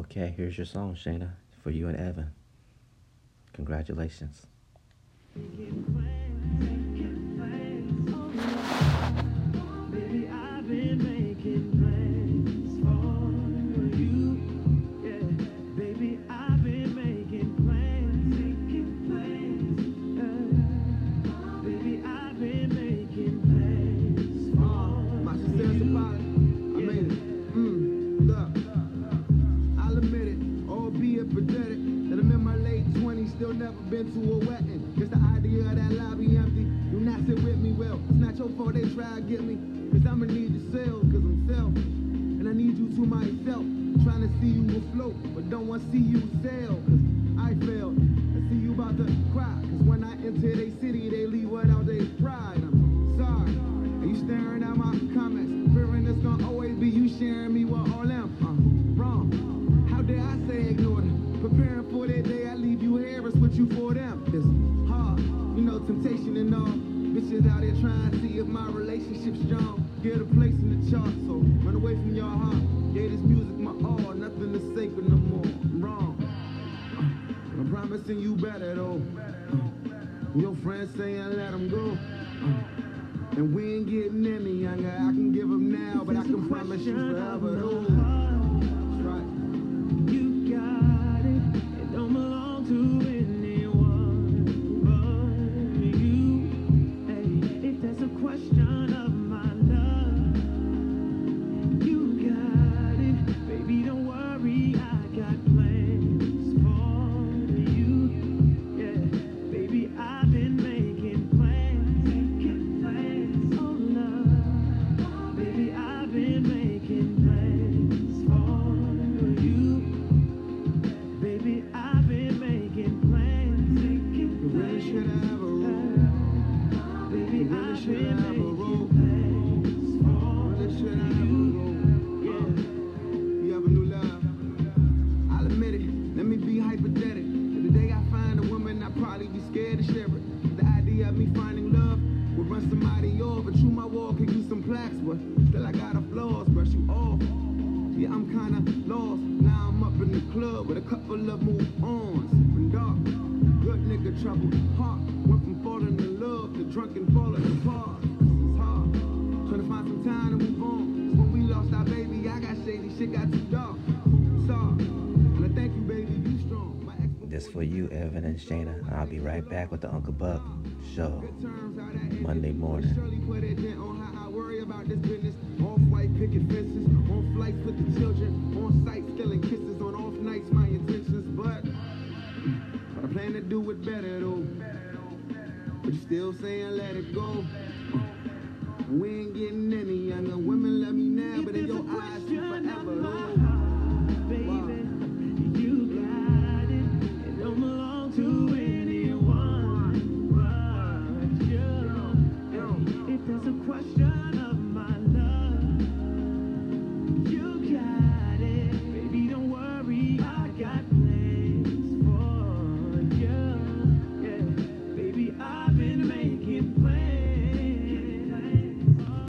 Okay, here's your song, Shayna, for you and Evan. Congratulations. Never been to a wedding. Just the idea of that lobby empty. Do not sit with me, well, it's not your fault they try to get me. Cause I'ma need your sales, cause I'm selfish. And I need you to myself. Trying to see you afloat, but don't want to see you sail. Cause I failed. I see you about to cry. Cause when I enter their city, they leave without their pride. I'm sorry. Are you staring at my comments? Fearing it's gonna always be you sharing me with all them. Uh, wrong. Trying to see if my relationship's strong. Get a place in the chart, so run away from your heart. Yeah, this music my all, nothing is sacred no more. I'm wrong. Uh, I'm promising you better though. Uh, your friends saying let them go. Uh, and we ain't getting any younger. I can give them now, but I can promise you forever though. Club with a couple of move ons. Sipping dark. Good nigga trouble. Heart went from falling in love to drunken falling apart. Hard. Trying to find some time to move on. when we lost our baby, I got shady, shit got too dark. Sorry. And I thank you, baby, you strong. My ex This for you, Evan and Shayna. I'll be right back with the Uncle Buck show Monday morning. Surely put a on how I worry about this business. Off white picket fences, on flights with the children, do it better though. But you still saying let it go. We ain't getting any younger. Women love me now, if but in your eyes,